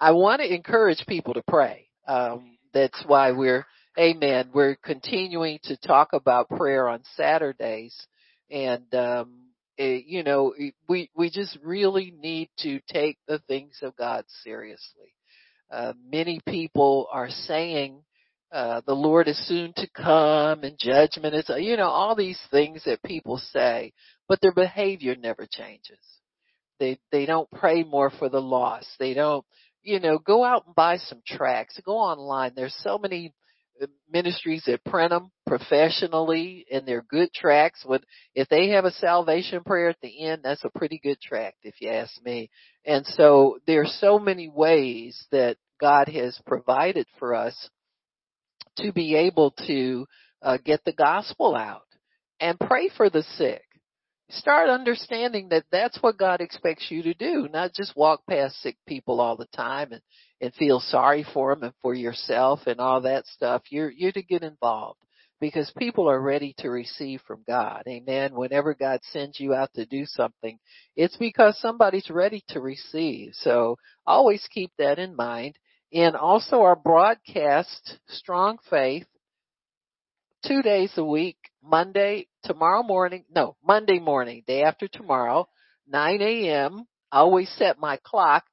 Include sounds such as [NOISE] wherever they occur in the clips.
I want to encourage people to pray. Um, that's why we're, amen, we're continuing to talk about prayer on Saturdays. And, um, it, you know, we, we just really need to take the things of God seriously. Uh, many people are saying, uh, the Lord is soon to come and judgment is, you know, all these things that people say, but their behavior never changes. They, they don't pray more for the lost. They don't, you know, go out and buy some tracts. Go online. There's so many uh, ministries that print them professionally and they're good tracts. When, if they have a salvation prayer at the end, that's a pretty good tract if you ask me. And so there's so many ways that God has provided for us to be able to uh, get the gospel out and pray for the sick. Start understanding that that's what God expects you to do, not just walk past sick people all the time and, and feel sorry for them and for yourself and all that stuff. You're, you're to get involved because people are ready to receive from God. Amen. Whenever God sends you out to do something, it's because somebody's ready to receive. So always keep that in mind. And also our broadcast, Strong Faith, two days a week, Monday, tomorrow morning, no, Monday morning, day after tomorrow, 9 a.m. I always set my clock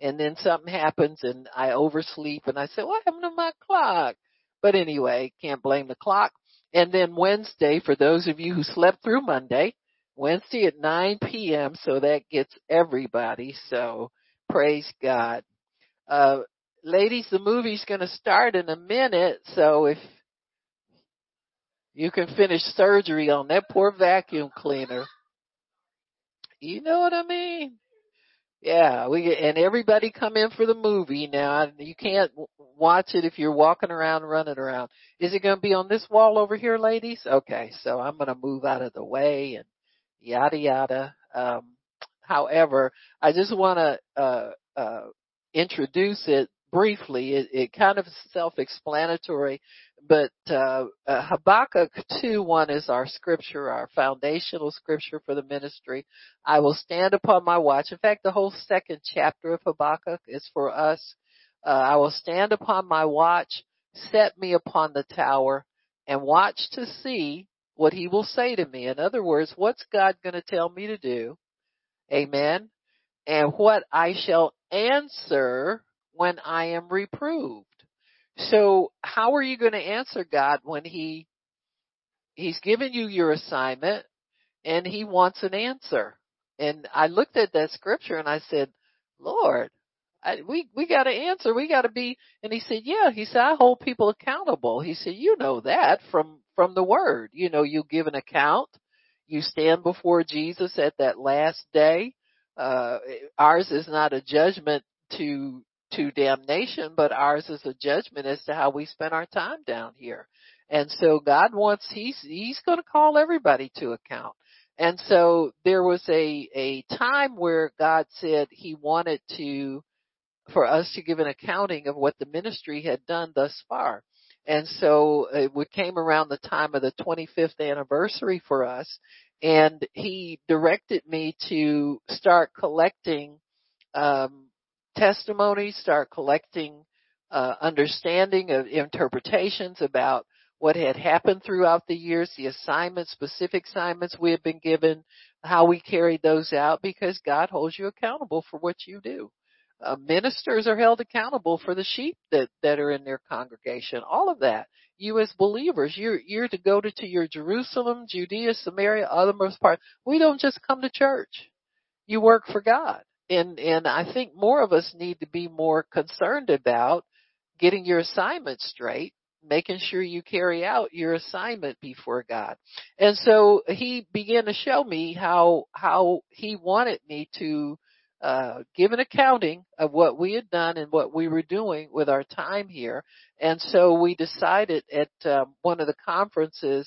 and then something happens and I oversleep and I say, what happened to my clock? But anyway, can't blame the clock. And then Wednesday, for those of you who slept through Monday, Wednesday at 9 p.m. So that gets everybody. So praise God. Uh, ladies, the movie's going to start in a minute, so if you can finish surgery on that poor vacuum cleaner, you know what I mean? Yeah, we and everybody come in for the movie now. You can't watch it if you're walking around, running around. Is it going to be on this wall over here, ladies? Okay, so I'm going to move out of the way and yada yada. Um, however, I just want to uh, uh, introduce it briefly. It, it kind of self-explanatory, but uh, uh, Habakkuk 2 1 is our scripture, our foundational scripture for the ministry. I will stand upon my watch. In fact, the whole second chapter of Habakkuk is for us. Uh, I will stand upon my watch, set me upon the tower, and watch to see what he will say to me. In other words, what's God going to tell me to do? Amen. And what I shall answer when I am reproved. So how are you going to answer God when he, he's given you your assignment and he wants an answer? And I looked at that scripture and I said, Lord, I, we, we got to answer. We got to be, and he said, yeah, he said, I hold people accountable. He said, you know that from, from the word. You know, you give an account. You stand before Jesus at that last day. Uh, ours is not a judgment to to damnation, but ours is a judgment as to how we spend our time down here. And so God wants, he's, he's going to call everybody to account. And so there was a, a time where God said he wanted to, for us to give an accounting of what the ministry had done thus far. And so it came around the time of the 25th anniversary for us and he directed me to start collecting um, testimonies, start collecting uh, understanding of interpretations about what had happened throughout the years, the assignments, specific assignments we have been given, how we carried those out, because God holds you accountable for what you do. Uh, ministers are held accountable for the sheep that, that are in their congregation. All of that. You as believers, you're, you're to go to, to your Jerusalem, Judea, Samaria, othermost part. We don't just come to church. You work for God and and I think more of us need to be more concerned about getting your assignment straight, making sure you carry out your assignment before God. And so he began to show me how how he wanted me to uh, give an accounting of what we had done and what we were doing with our time here. And so we decided at um, one of the conferences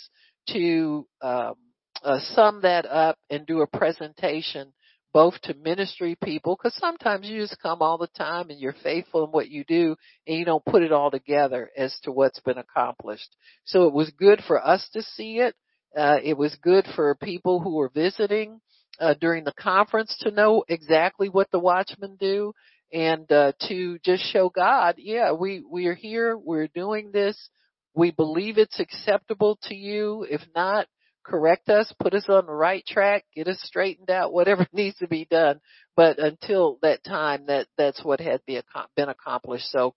to um, uh, sum that up and do a presentation both to ministry people, because sometimes you just come all the time and you're faithful in what you do and you don't put it all together as to what's been accomplished. So it was good for us to see it. Uh, it was good for people who were visiting uh, during the conference to know exactly what the watchmen do. and uh, to just show God, yeah, we we are here, we're doing this, we believe it's acceptable to you. If not, correct us, put us on the right track, get us straightened out, whatever [LAUGHS] needs to be done. But until that time, that that's what had been accomplished. So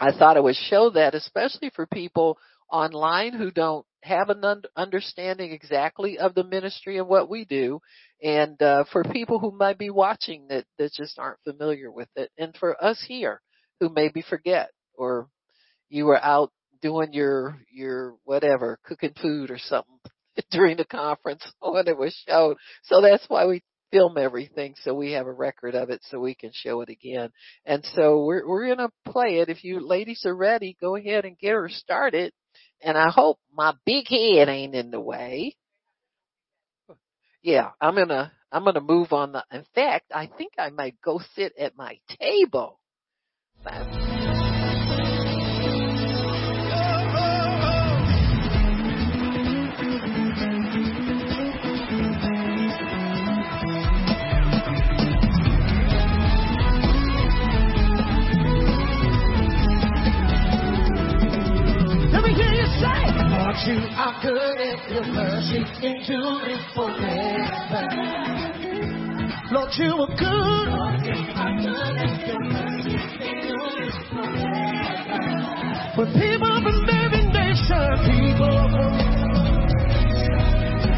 I thought I would show that, especially for people online who don't have an understanding exactly of the ministry and what we do, and uh, for people who might be watching that that just aren't familiar with it, and for us here who maybe forget or you were out doing your your whatever cooking food or something [LAUGHS] during the conference [LAUGHS] when it was shown. So that's why we film everything so we have a record of it so we can show it again. And so we're we're gonna play it. If you ladies are ready, go ahead and get her started. And I hope my big head ain't in the way. Yeah, I'm gonna I'm gonna move on the in fact I think I might go sit at my table. Your mercy endures forever. Lord, you are good. Lord, you are good endures forever. For people from every nation, people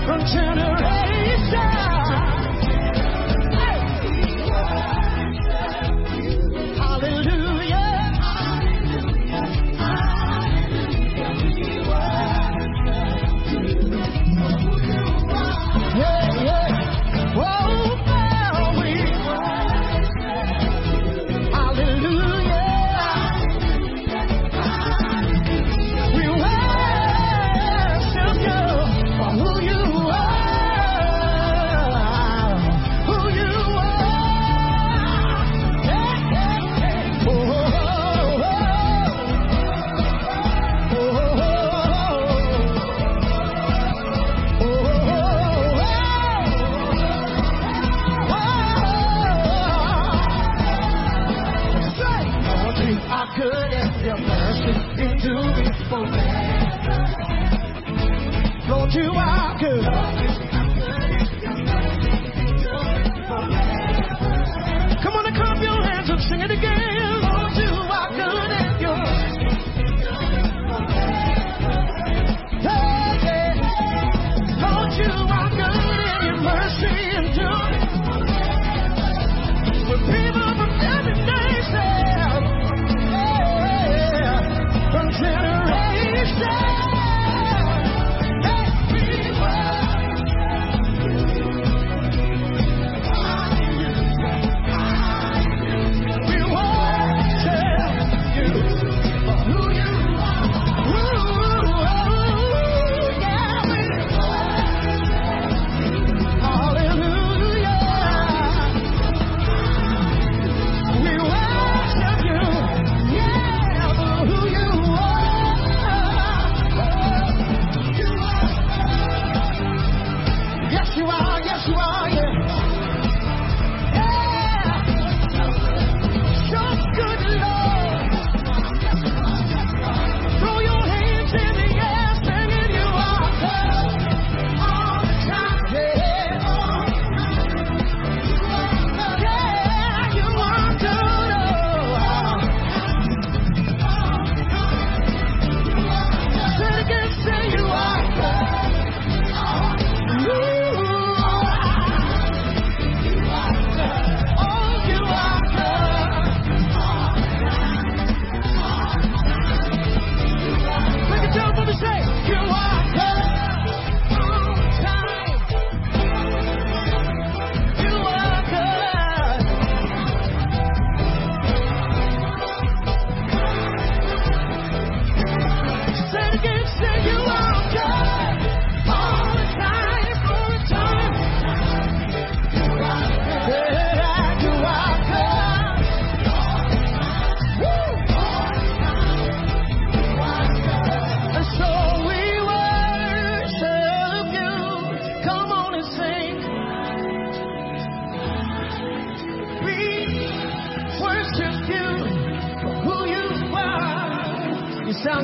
from generation.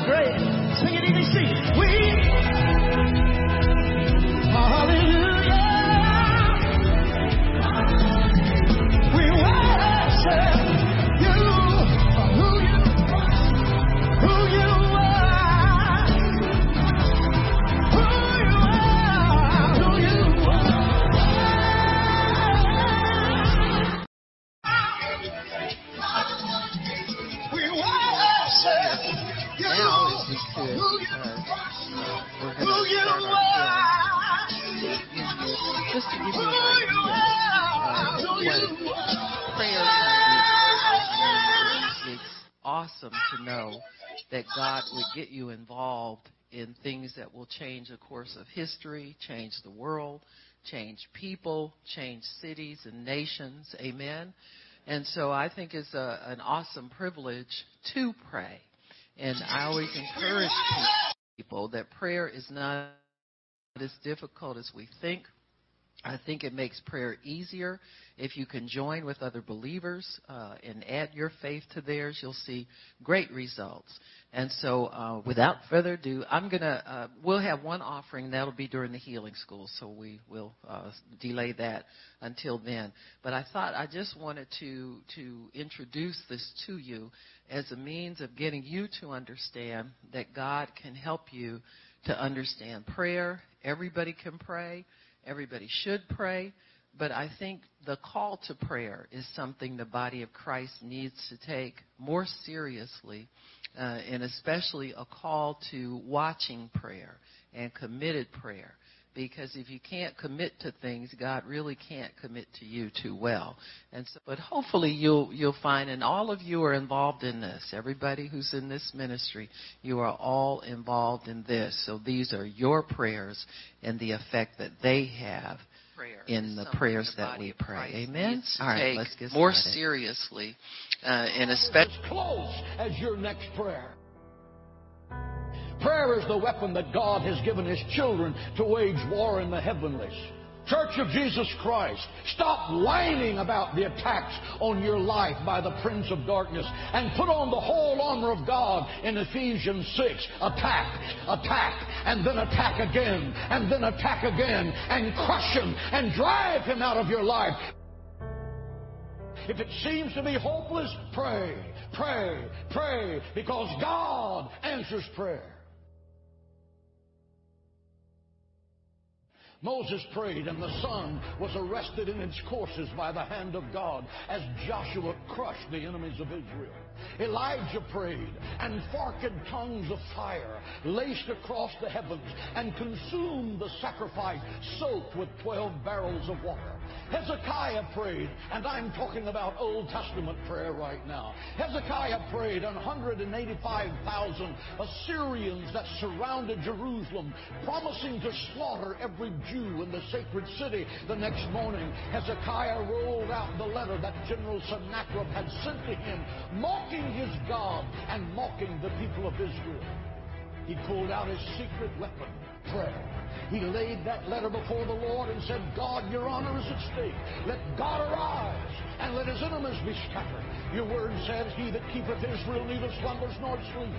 Great. Sing it EBC. We, hallelujah. That God would get you involved in things that will change the course of history, change the world, change people, change cities and nations. Amen. And so I think it's a, an awesome privilege to pray. And I always encourage people that prayer is not as difficult as we think. I think it makes prayer easier if you can join with other believers uh, and add your faith to theirs. You'll see great results. And so, uh, without further ado, I'm gonna. Uh, we'll have one offering that'll be during the healing school, so we will uh, delay that until then. But I thought I just wanted to to introduce this to you as a means of getting you to understand that God can help you to understand prayer. Everybody can pray. Everybody should pray. But I think the call to prayer is something the body of Christ needs to take more seriously, uh, and especially a call to watching prayer and committed prayer. Because if you can't commit to things, God really can't commit to you too well. And so, but hopefully you'll you'll find, and all of you are involved in this. Everybody who's in this ministry, you are all involved in this. So these are your prayers and the effect that they have prayer in the something prayers the that we pray. Amen? All right, take let's get more started. seriously, uh, and especially as close as your next prayer. Prayer is the weapon that God has given His children to wage war in the heavenlies. Church of Jesus Christ, stop whining about the attacks on your life by the Prince of Darkness and put on the whole armor of God in Ephesians 6. Attack, attack, and then attack again, and then attack again, and crush him and drive him out of your life. If it seems to be hopeless, pray, pray, pray, because God answers prayer. Moses prayed, and the sun was arrested in its courses by the hand of God as Joshua crushed the enemies of Israel. Elijah prayed, and forked tongues of fire laced across the heavens and consumed the sacrifice soaked with 12 barrels of water. Hezekiah prayed, and I'm talking about Old Testament prayer right now. Hezekiah prayed, and 185,000 Assyrians that surrounded Jerusalem, promising to slaughter every Jew in the sacred city. The next morning, Hezekiah rolled out the letter that General Sennacherib had sent to him, mocking his God and mocking the people of Israel. He pulled out his secret weapon, prayer. He laid that letter before the Lord and said, God, your honor is at stake. Let God arise and let his enemies be scattered. Your word says, He that keepeth Israel neither slumbers nor sleep.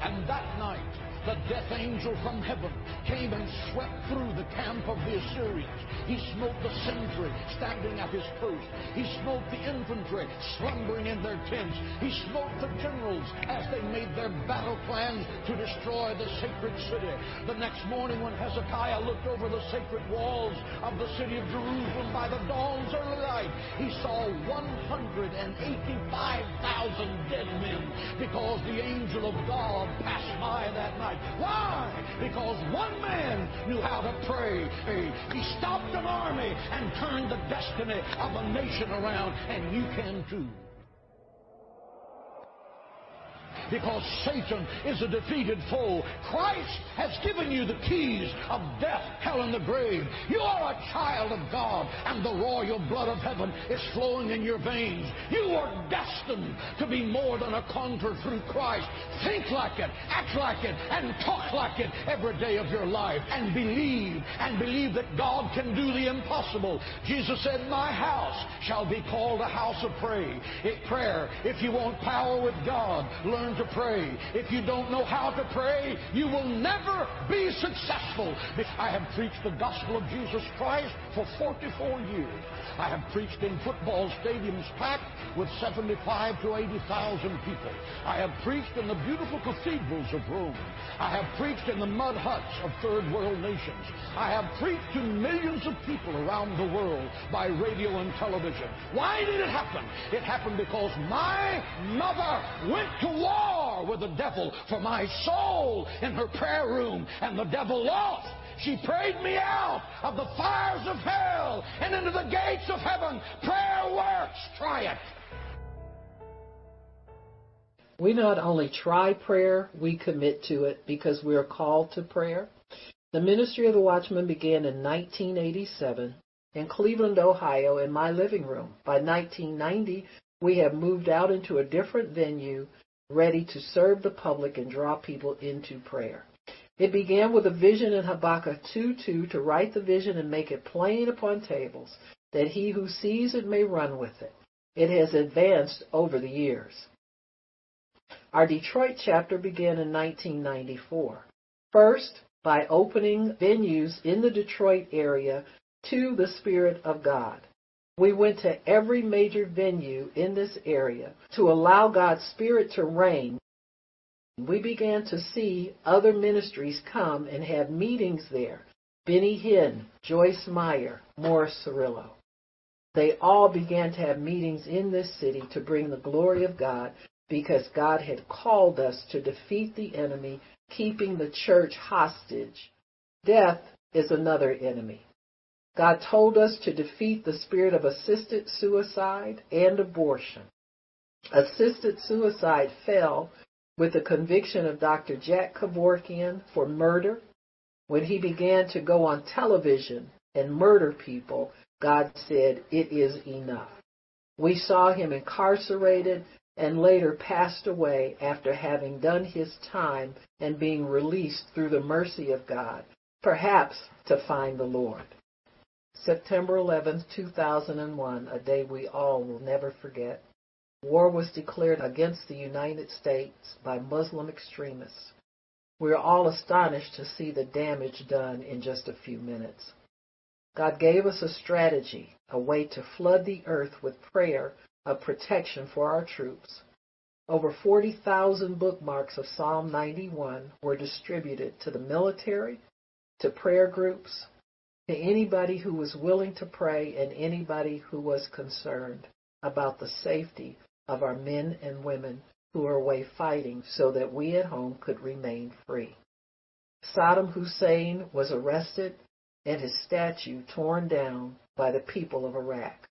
And that night, the death angel from heaven came and swept through the camp of the Assyrians. He smote the sentry standing at his post. He smote the infantry slumbering in their tents. He smote the generals as they made their battle plans to destroy the sacred city. The next morning, when Hezekiah looked over the sacred walls of the city of Jerusalem by the dawn's early light, he saw 185,000 dead men because the angel of God passed by that night. Why? Because one man knew how to pray. He stopped an army and turned the destiny of a nation around, and you can too. Because Satan is a defeated foe. Christ has given you the keys of death, hell, and the grave. You are a child of God, and the royal blood of heaven is flowing in your veins. You are destined to be more than a conqueror through Christ. Think like it, act like it, and talk like it every day of your life. And believe, and believe that God can do the impossible. Jesus said, My house shall be called a house of prayer. Prayer. If you want power with God, learn to to pray. If you don't know how to pray, you will never be successful. I have preached the gospel of Jesus Christ for 44 years. I have preached in football stadiums packed with 75 to 80,000 people. I have preached in the beautiful cathedrals of Rome. I have preached in the mud huts of third world nations. I have preached to millions of people around the world by radio and television. Why did it happen? It happened because my mother went to war with the devil for my soul in her prayer room, and the devil lost. She prayed me out of the fires of hell and into the gates of heaven. Prayer works. Try it. We not only try prayer, we commit to it because we are called to prayer. The ministry of the Watchman began in 1987 in Cleveland, Ohio, in my living room. By 1990, we have moved out into a different venue, ready to serve the public and draw people into prayer. It began with a vision in Habakkuk 2:2 to write the vision and make it plain upon tables, that he who sees it may run with it. It has advanced over the years. Our Detroit chapter began in 1994. First, by opening venues in the Detroit area to the Spirit of God. We went to every major venue in this area to allow God's Spirit to reign. We began to see other ministries come and have meetings there. Benny Hinn, Joyce Meyer, Morris Cerullo. They all began to have meetings in this city to bring the glory of God because God had called us to defeat the enemy, keeping the church hostage. Death is another enemy. God told us to defeat the spirit of assisted suicide and abortion. Assisted suicide fell with the conviction of Dr. Jack Kevorkian for murder. When he began to go on television and murder people, God said, It is enough. We saw him incarcerated and later passed away after having done his time and being released through the mercy of God, perhaps to find the Lord. September 11, 2001, a day we all will never forget. War was declared against the United States by Muslim extremists. We are all astonished to see the damage done in just a few minutes. God gave us a strategy, a way to flood the earth with prayer of protection for our troops. Over 40,000 bookmarks of Psalm 91 were distributed to the military, to prayer groups, to anybody who was willing to pray and anybody who was concerned about the safety of our men and women who are away fighting so that we at home could remain free. Saddam Hussein was arrested and his statue torn down by the people of Iraq.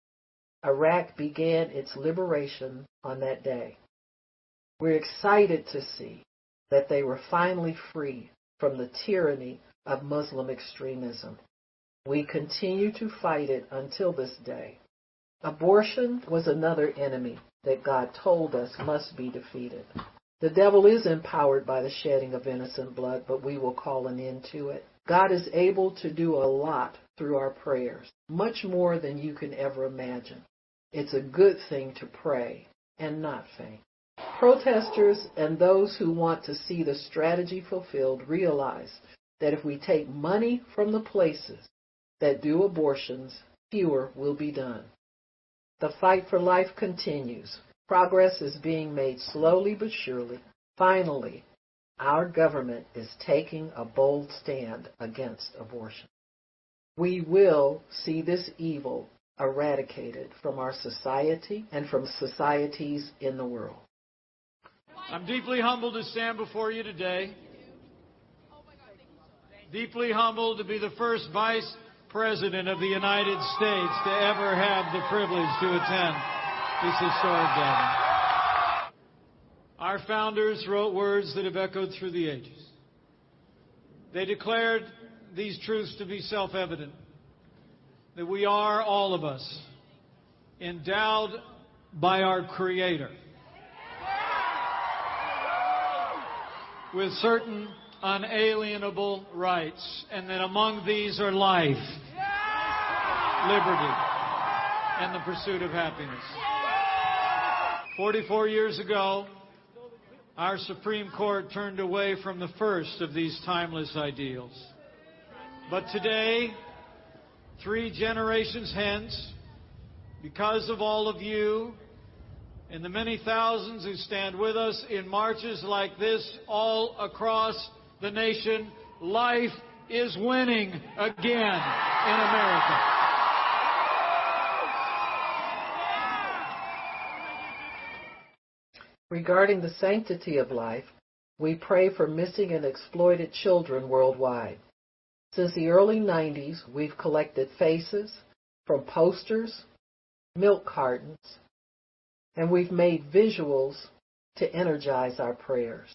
Iraq began its liberation on that day. We're excited to see that they were finally free from the tyranny of Muslim extremism. We continue to fight it until this day. Abortion was another enemy that God told us must be defeated. The devil is empowered by the shedding of innocent blood, but we will call an end to it. God is able to do a lot through our prayers, much more than you can ever imagine. It's a good thing to pray and not faint. Protesters and those who want to see the strategy fulfilled realize that if we take money from the places that do abortions, fewer will be done. The fight for life continues. Progress is being made slowly but surely. Finally, our government is taking a bold stand against abortion. We will see this evil eradicated from our society and from societies in the world. I'm deeply humbled to stand before you today. Deeply humbled to be the first Vice President of the United States to ever have the privilege to attend this historic gathering. Our founders wrote words that have echoed through the ages. They declared these truths to be self evident that we are, all of us, endowed by our Creator with certain unalienable rights, and that among these are life, liberty, and the pursuit of happiness. 44 years ago, our Supreme Court turned away from the first of these timeless ideals. But today, three generations hence, because of all of you and the many thousands who stand with us in marches like this all across the nation, life is winning again in America. Regarding the sanctity of life, we pray for missing and exploited children worldwide. Since the early 90s, we've collected faces from posters, milk cartons, and we've made visuals to energize our prayers.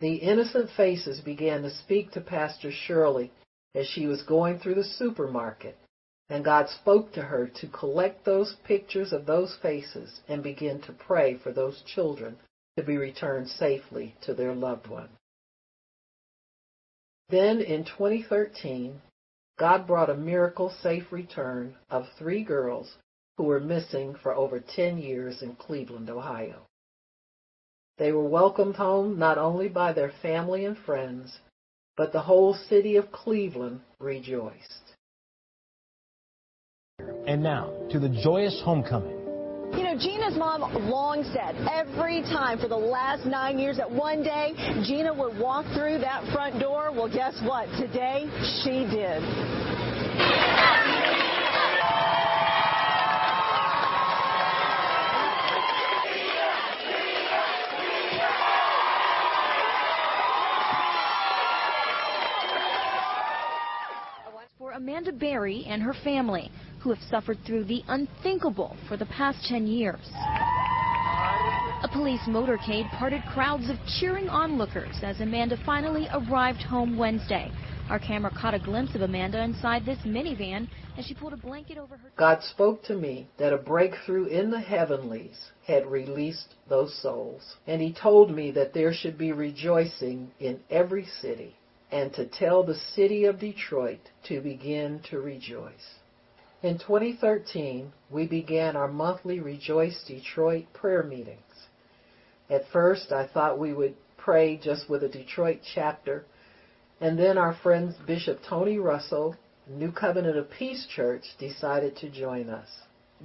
The innocent faces began to speak to Pastor Shirley as she was going through the supermarket, and God spoke to her to collect those pictures of those faces and begin to pray for those children to be returned safely to their loved one. Then in 2013, God brought a miracle safe return of three girls who were missing for over 10 years in Cleveland, Ohio. They were welcomed home not only by their family and friends, but the whole city of Cleveland rejoiced. And now to the joyous homecoming. You know, Gina's mom long said every time for the last nine years that one day Gina would walk through that front door. Well, guess what? Today she did. Amanda Berry and her family, who have suffered through the unthinkable for the past 10 years. A police motorcade parted crowds of cheering onlookers as Amanda finally arrived home Wednesday. Our camera caught a glimpse of Amanda inside this minivan as she pulled a blanket over her. God spoke to me that a breakthrough in the heavenlies had released those souls, and He told me that there should be rejoicing in every city and to tell the city of Detroit to begin to rejoice. In 2013, we began our monthly Rejoice Detroit prayer meetings. At first, I thought we would pray just with a Detroit chapter, and then our friend Bishop Tony Russell, New Covenant of Peace Church, decided to join us.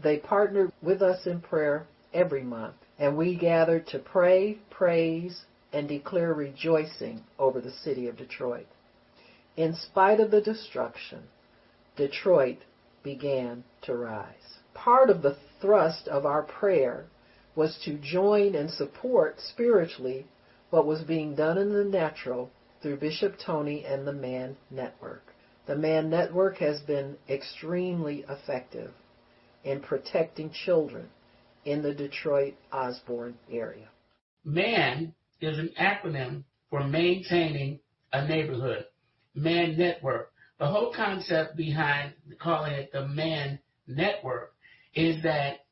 They partnered with us in prayer every month, and we gathered to pray, praise, and declare rejoicing over the city of Detroit. In spite of the destruction, Detroit began to rise. Part of the thrust of our prayer was to join and support spiritually what was being done in the natural through Bishop Tony and the MAN Network. The MAN Network has been extremely effective in protecting children in the Detroit Osborn area. MAN is an acronym for maintaining a neighborhood. MAN Network. The whole concept behind calling it the MAN Network is that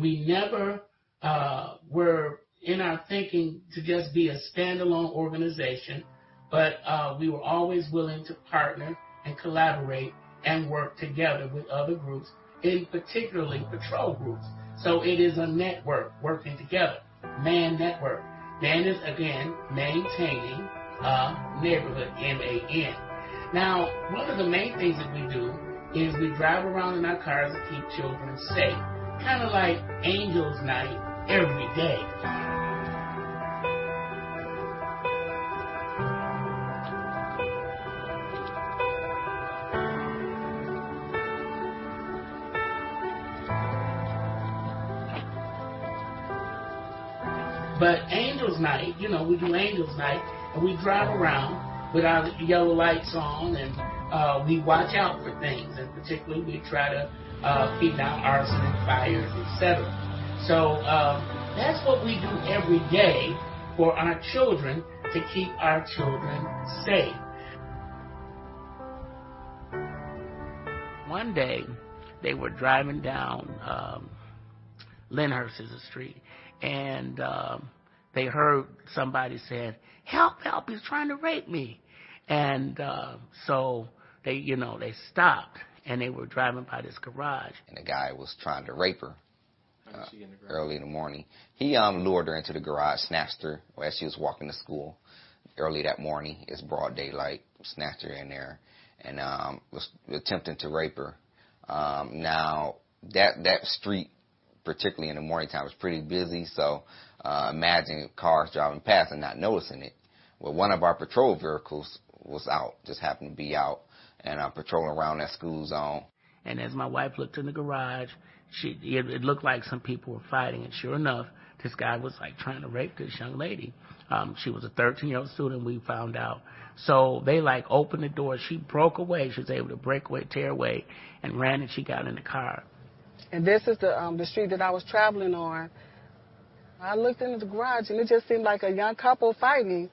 we never uh, were in our thinking to just be a standalone organization, but uh, we were always willing to partner and collaborate and work together with other groups, in particularly patrol groups. So it is a network working together. MAN Network. Man is again maintaining a neighborhood, M-A-N. Now, one of the main things that we do is we drive around in our cars and keep children safe, kind of like Angels Night every day. But Angels Night, you know, we do Angels Night, and we drive around with our yellow lights on, and uh, we watch out for things, and particularly we try to uh, keep down arson and fires, etc. So uh, that's what we do every day for our children to keep our children safe. One day, they were driving down um, Lyndhurst street, and um, they heard somebody saying, "Help! Help! He's trying to rape me!" And uh, so they, you know, they stopped and they were driving by this garage. and the guy was trying to rape her. uh, early in the morning. He um, lured her into the garage, snatched her as she was walking to school early that morning. It's broad daylight, snatched her in there, and um, was attempting to rape her. Um, now that that street, particularly in the morning time, was pretty busy. So uh, imagine cars driving past and not noticing it. Well, one of our patrol vehicles was out, just happened to be out, and uh, patrolling around that school zone. And as my wife looked in the garage, she it, it looked like some people were fighting, and sure enough, this guy was like trying to rape this young lady. Um, she was a 13 year old student, we found out. So they like opened the door. She broke away. She was able to break away, tear away, and ran and she got in the car. And this is the um, the street that I was traveling on. I looked into the garage and it just seemed like a young couple fighting.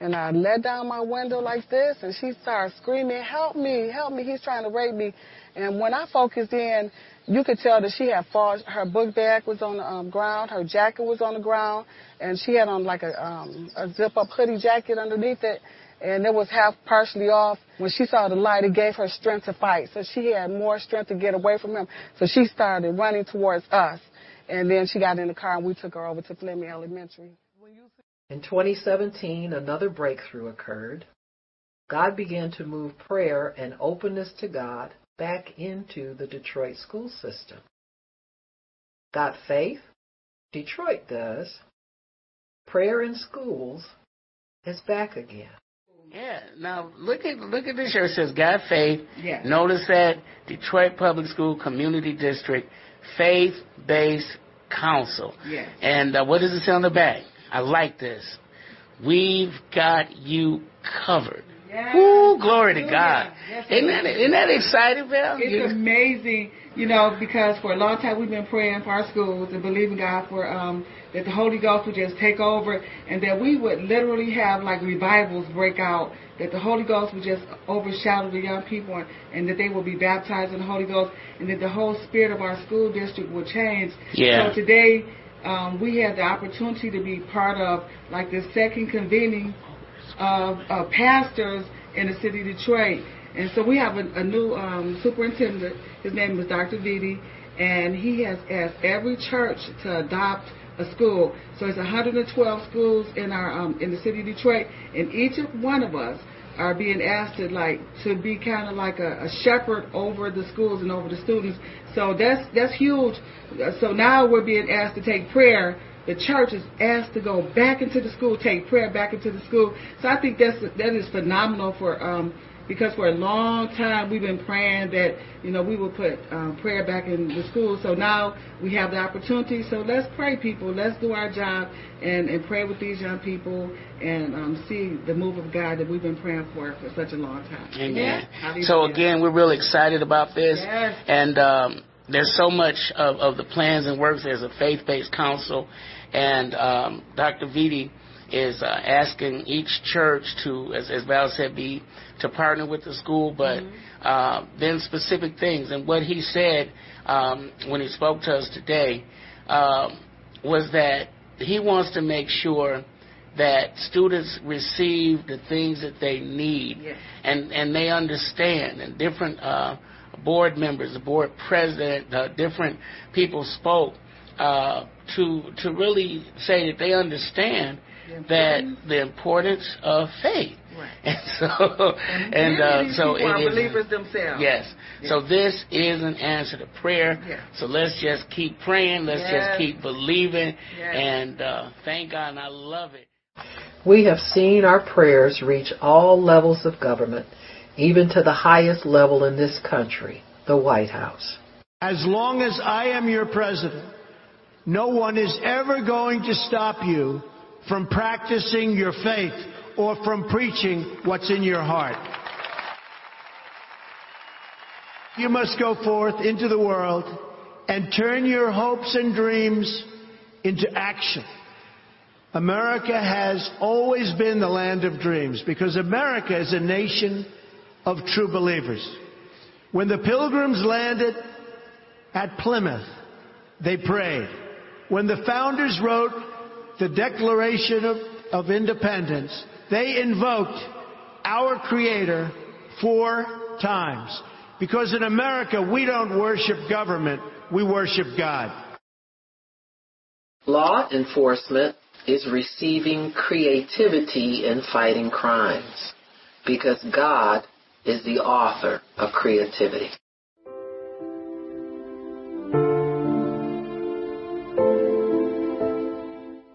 And I let down my window like this and she started screaming, help me, help me, he's trying to rape me. And when I focused in, you could tell that she had fallen, her book bag was on the um, ground, her jacket was on the ground, and she had on like a, um, a zip up hoodie jacket underneath it and it was half partially off. When she saw the light, it gave her strength to fight. So she had more strength to get away from him. So she started running towards us. And then she got in the car and we took her over to Fleming Elementary. In 2017, another breakthrough occurred. God began to move prayer and openness to God back into the Detroit school system. Got faith? Detroit does. Prayer in schools is back again. Yeah. Now look at look at this here. It says God Faith. Yeah. Notice that Detroit Public School Community District Faith Based Council. Yeah. And uh, what does it say on the back? I like this. We've got you covered. Yes. Ooh, glory to God. Yes, isn't that isn't that exciting, Val? It's You- amazing, you know, because for a long time we've been praying for our schools and believing God for um, that the Holy Ghost would just take over and that we would literally have like revivals break out, that the Holy Ghost would just overshadow the young people and, and that they will be baptized in the Holy Ghost and that the whole spirit of our school district will change. Yeah. So today um, we had the opportunity to be part of like the second convening of uh, pastors in the city of Detroit. And so we have a, a new um, superintendent. His name is Dr. Vitti, and he has asked every church to adopt a school. So it's 112 schools in our um, in the city of Detroit, and each one of us are being asked to like to be kind of like a, a shepherd over the schools and over the students. So that's that's huge. So now we're being asked to take prayer the church is asked to go back into the school, take prayer back into the school. So I think that's that is phenomenal for um, because for a long time we've been praying that you know we will put um, prayer back in the school. So now we have the opportunity. So let's pray, people. Let's do our job and, and pray with these young people and um, see the move of God that we've been praying for for such a long time. Amen. So again, we're really excited about this, Yes. and um, there's so much of, of the plans and works. There's a faith-based council, and um, Dr. Vitti is uh, asking each church to, as, as Val said, be to partner with the school, but uh, then specific things. And what he said um, when he spoke to us today um, was that he wants to make sure that students receive the things that they need Yes. and and they understand and different uh, board members the board president uh, different people spoke uh, to to really say that they understand that the importance of faith Right. and so and uh, Many of these so people it are is believers themselves. Yes. So this is an answer to prayer. Yes. So let's just keep praying. Let's Yes. just keep believing. Yes. And uh, thank God. And I love it. We have seen our prayers reach all levels of government, even to the highest level in this country, the White House. As long as I am your president, no one is ever going to stop you from practicing your faith or from preaching what's in your heart. You must go forth into the world and turn your hopes and dreams into action. America has always been the land of dreams because America is a nation of true believers. When the pilgrims landed at Plymouth, they prayed. When the founders wrote the Declaration of, of Independence, they invoked our Creator four times. Because in America, we don't worship government, we worship God. Law enforcement is receiving creativity in fighting crimes because God is the author of creativity.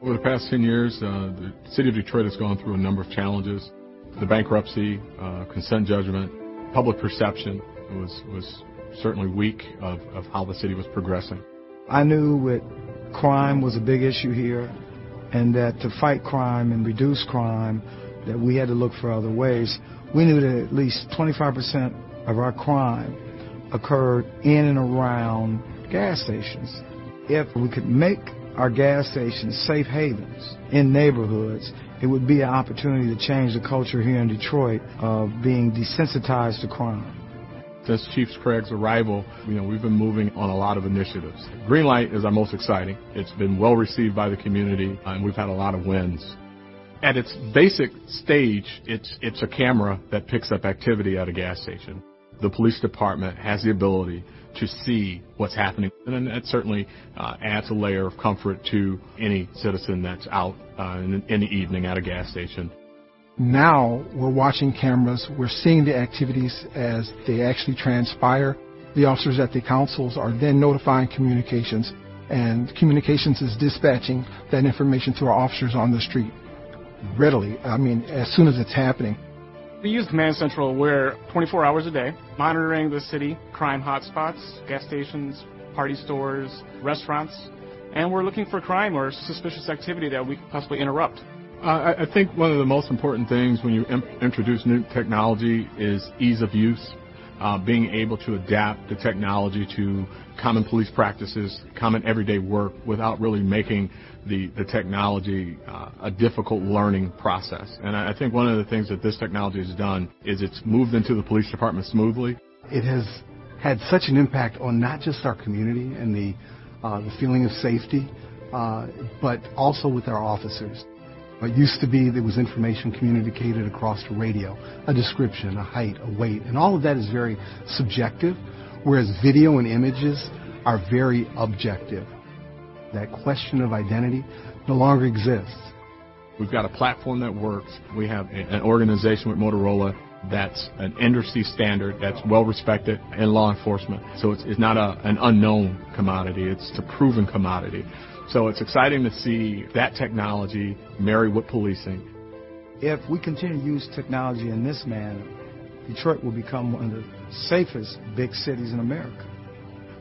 Over the past 10 years, uh, the city of Detroit has gone through a number of challenges. The bankruptcy, uh, consent judgment, public perception was, was certainly weak of, of how the city was progressing. I knew that crime was a big issue here and that to fight crime and reduce crime, that we had to look for other ways. We knew that at least 25% of our crime occurred in and around gas stations. If we could make our gas stations safe havens in neighborhoods, it would be an opportunity to change the culture here in Detroit of being desensitized to crime. Since Chief Craig's arrival, you know, we've been moving on a lot of initiatives. Greenlight is our most exciting. It's been well received by the community, and we've had a lot of wins. At its basic stage, it's, it's a camera that picks up activity at a gas station. The police department has the ability to see what's happening, and that certainly uh, adds a layer of comfort to any citizen that's out uh, in, in the evening at a gas station. Now we're watching cameras, we're seeing the activities as they actually transpire. The officers at the councils are then notifying communications, and communications is dispatching that information to our officers on the street readily. I mean, as soon as it's happening. We use Command Central where 24 hours a day, monitoring the city, crime hotspots, gas stations, party stores, restaurants, and we're looking for crime or suspicious activity that we could possibly interrupt. Uh, I think one of the most important things when you imp- introduce new technology is ease of use. Uh, being able to adapt the technology to common police practices, common everyday work, without really making the, the technology uh, a difficult learning process. And I, I think one of the things that this technology has done is it's moved into the police department smoothly. It has had such an impact on not just our community and the, uh, the feeling of safety, uh, but also with our officers. It used to be there was information communicated across the radio, a description, a height, a weight, and all of that is very subjective, whereas video and images are very objective. That question of identity no longer exists. We've got a platform that works. We have an organization with Motorola that's an industry standard that's well respected in law enforcement. So it's, it's not a, an unknown commodity, it's a proven commodity. So it's exciting to see that technology marry with policing. If we continue to use technology in this manner, Detroit will become one of the safest big cities in America.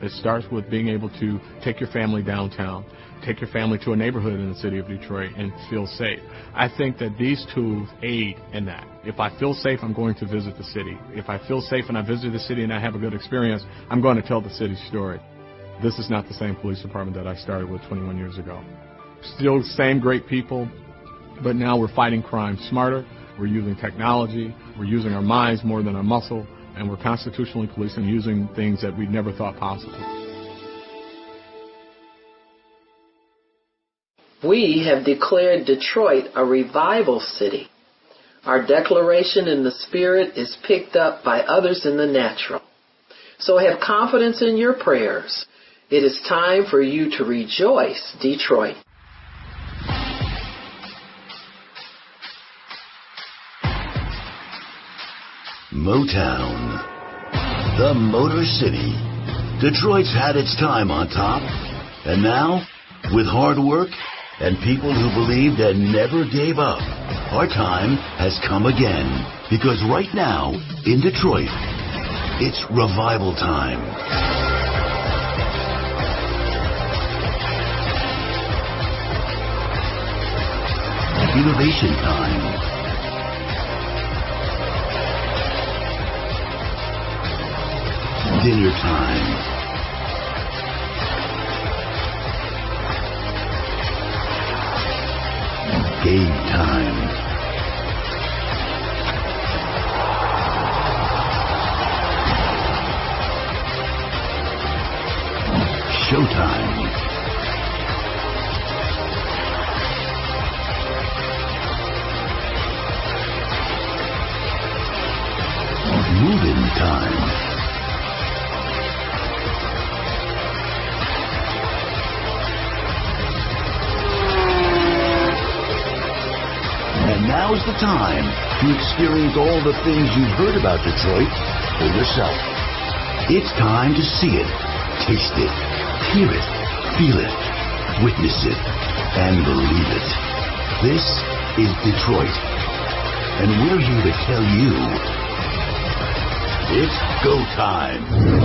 It starts with being able to take your family downtown, take your family to a neighborhood in the city of Detroit and feel safe. I think that these tools aid in that. If I feel safe, I'm going to visit the city. If I feel safe and I visit the city and I have a good experience, I'm going to tell the city's story. This is not the same police department that I started with 21 years ago. Still the same great people, but now we're fighting crime smarter. We're using technology. We're using our minds more than our muscle. And we're constitutionally policing using things that we'd never thought possible. We have declared Detroit a revival city. Our declaration in the spirit is picked up by others in the natural. So have confidence in your prayers it is time for you to rejoice, Detroit. Motown, the Motor City. Detroit's had its time on top, and now, with hard work and people who believed and never gave up, our time has come again. Because right now, in Detroit, it's revival time. Innovation Time. Dinner Time. The things you've heard about Detroit for yourself. It's time to see it, taste it, hear it, feel it, witness it, and believe it. This is Detroit. And we're here to tell you it's go time.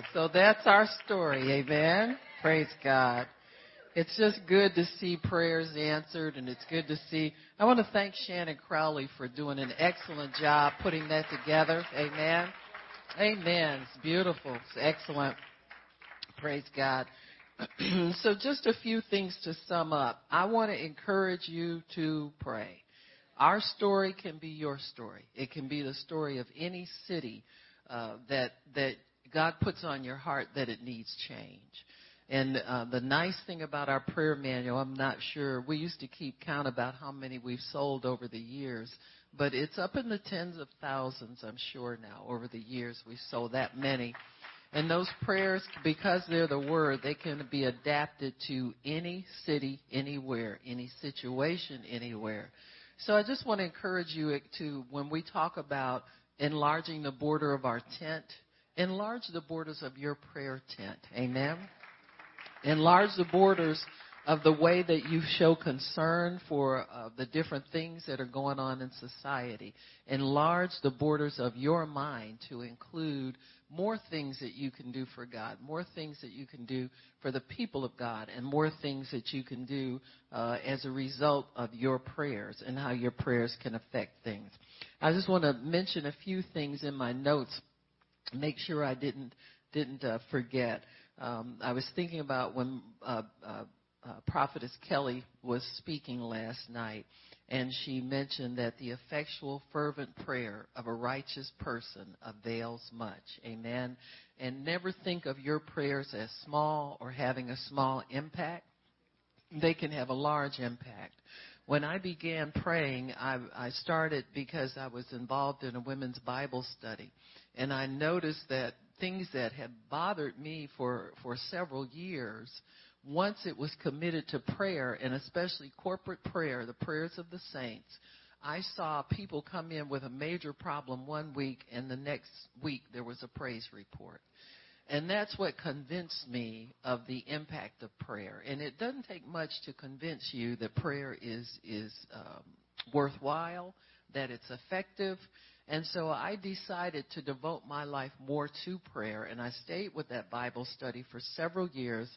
God. So that's our story. Amen. Praise God. It's just good to see prayers answered and it's good to see. I want to thank Shannon Crowley for doing an excellent job putting that together. Amen. Amen. It's beautiful. It's excellent. Praise God. [CLEARS THROAT] so just a few things to sum up. I want to encourage you to pray. Our story can be your story. It can be the story of any city uh, that that God puts on your heart that it needs change. And uh, the nice thing about our prayer manual, I'm not sure. We used to keep count about how many we've sold over the years, but it's up in the tens of thousands, I'm sure now. Over the years, we've sold that many. And those prayers, because they're the word, they can be adapted to any city, anywhere, any situation, anywhere. So I just want to encourage you to, when we talk about enlarging the border of our tent, enlarge the borders of your prayer tent. Amen. Enlarge the borders of the way that you show concern for uh, the different things that are going on in society. Enlarge the borders of your mind to include more things that you can do for God, more things that you can do for the people of God, and more things that you can do uh, as a result of your prayers and how your prayers can affect things. I just want to mention a few things in my notes. Make sure I didn't didn't uh, forget. Um, I was thinking about when uh, uh, uh, Prophetess Kelly was speaking last night, and she mentioned that the effectual, fervent prayer of a righteous person avails much. Amen. And never think of your prayers as small or having a small impact. They can have a large impact. When I began praying, I, I started because I was involved in a women's Bible study. And I noticed that things that had bothered me for, for several years once it was committed to prayer, and especially corporate prayer, the prayers of the saints, I saw people come in with a major problem one week, and the next week there was a praise report. And that's what convinced me of the impact of prayer. And it doesn't take much to convince you that prayer is is um, worthwhile, that it's effective. And so I decided to devote my life more to prayer, and I stayed with that Bible study for several years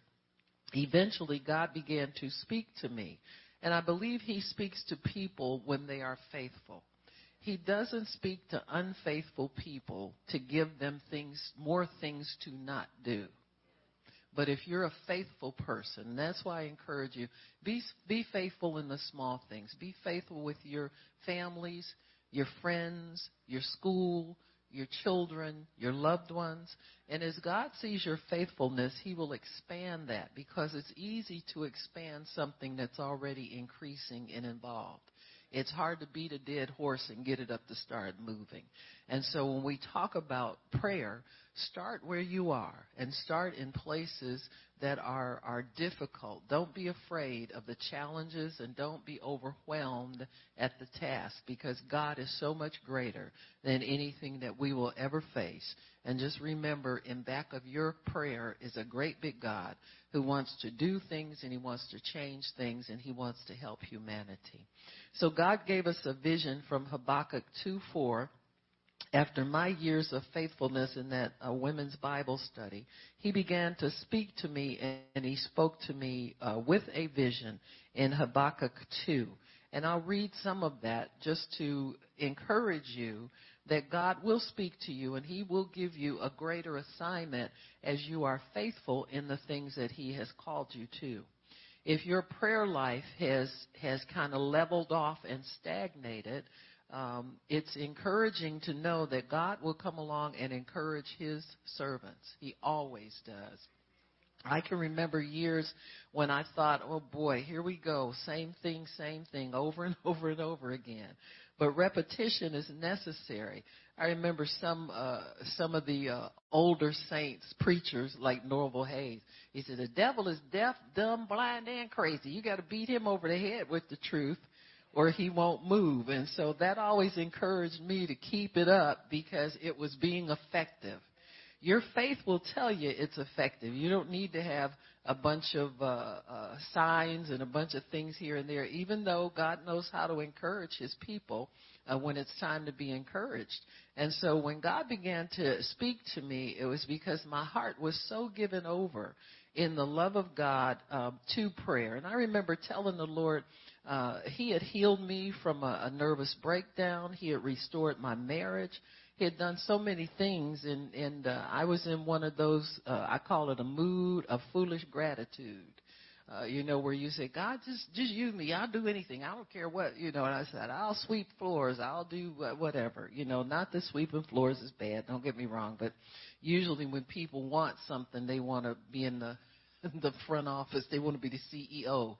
eventually God began to speak to me. And I believe He speaks to people when they are faithful. He doesn't speak to unfaithful people to give them things, more things to not do. But if you're a faithful person, that's why I encourage you, be, be faithful in the small things. Be faithful with your families, your friends, your school, your children, your loved ones. And as God sees your faithfulness, He will expand that because it's easy to expand something that's already increasing and involved. It's hard to beat a dead horse and get it up to start moving. And so when we talk about prayer, start where you are and start in places that are, are difficult. Don't be afraid of the challenges and don't be overwhelmed at the task because God is so much greater than anything that we will ever face. And just remember, in back of your prayer is a great big God who wants to do things and he wants to change things and he wants to help humanity. So God gave us a vision from Habakkuk 2 4 after my years of faithfulness in that uh, women's Bible study, he began to speak to me, and, he spoke to me uh, with a vision in Habakkuk 2. And I'll read some of that just to encourage you that God will speak to you and He will give you a greater assignment as you are faithful in the things that He has called you to. If your prayer life has, has kind of leveled off and stagnated, um, it's encouraging to know that God will come along and encourage His servants. He always does. I can remember years when I thought, oh boy, here we go, same thing, same thing, over and [LAUGHS] over and over again. But repetition is necessary. I remember some uh, some of the uh, older saints preachers like Norval Hayes. He said the devil is deaf, dumb, blind, and crazy. You got to beat him over the head with the truth or he won't move. And so that always encouraged me to keep it up because it was being effective. Your faith will tell you it's effective. You don't need to have a bunch of uh, uh, signs and a bunch of things here and there, even though God knows how to encourage his people uh, when it's time to be encouraged. And so when God began to speak to me, it was because my heart was so given over in the love of God um, to prayer. And I remember telling the Lord, uh, he had healed me from a, a nervous breakdown. He had restored my marriage. He had done so many things, and and uh, I was in one of those. Uh, I call it a mood of foolish gratitude. Uh, you know, where you say, God, just just use me. I'll do anything. I don't care what. You know, and I said, I'll sweep floors. I'll do whatever. You know, not that sweeping floors is bad. Don't get me wrong, but usually when people want something, they want to be in the [LAUGHS] the front office. They want to be the CEO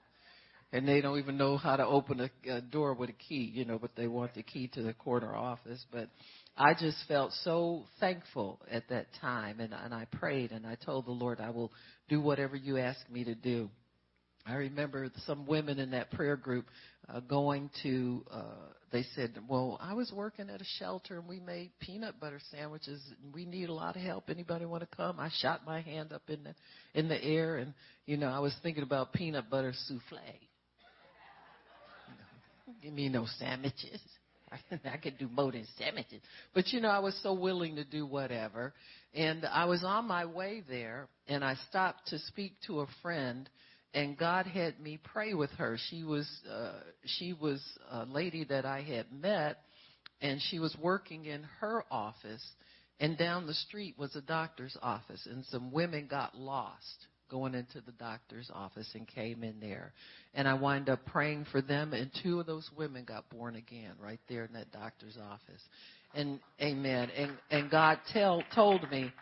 and they don't even know how to open a, a door with a key, you know, but they want the key to the corner office. But I just felt so thankful at that time, and, and I prayed and I told the Lord, I will do whatever you ask me to do. I remember some women in that prayer group uh, going to. Uh, they said, "Well, I was working at a shelter and we made peanut butter sandwiches. and We need a lot of help. Anybody want to come?" I shot my hand up in the in the air, and you know, I was thinking about peanut butter souffle. You know, give me no sandwiches. [LAUGHS] I could do more than sandwiches. But you know, I was so willing to do whatever. And I was on my way there and I stopped to speak to a friend and God had me pray with her. She was uh, she was a lady that I had met, and she was working in her office, and down the street was a doctor's office, and some women got lost going into the doctor's office and came in there, and I wind up praying for them, and two of those women got born again right there in that doctor's office, and Amen. And and God tell told me